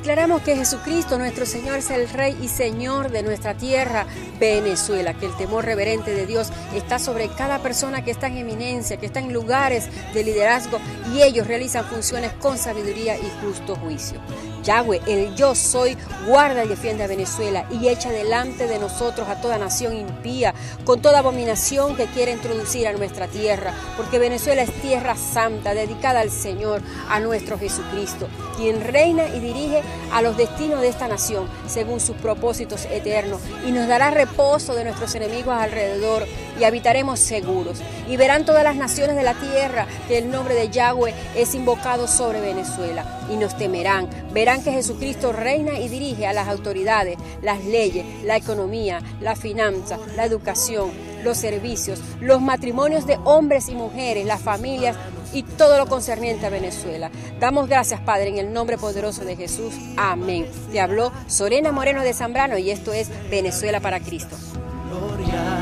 Declaramos que Jesucristo, nuestro Señor, es el Rey y Señor de nuestra tierra, Venezuela, que el temor reverente de Dios está sobre cada persona que está en eminencia, que está en lugares de liderazgo y ellos realizan funciones con sabiduría y justo juicio. Yahweh, el yo soy, guarda y defiende a Venezuela y echa delante de nosotros a toda nación impía, con toda abominación que quiere introducir a nuestra tierra, porque Venezuela es tierra santa, dedicada al Señor, a nuestro Jesucristo, quien reina y dirige a los destinos de esta nación según sus propósitos eternos y nos dará reposo de nuestros enemigos alrededor y habitaremos seguros. Y verán todas las naciones de la tierra que el nombre de Yahweh es invocado sobre Venezuela y nos temerán. Verán que Jesucristo reina y dirige a las autoridades, las leyes, la economía, la finanza, la educación, los servicios, los matrimonios de hombres y mujeres, las familias y todo lo concerniente a Venezuela. Damos gracias, Padre, en el nombre poderoso de Jesús. Amén. Te habló Sorena Moreno de Zambrano y esto es Venezuela para Cristo. Gloria.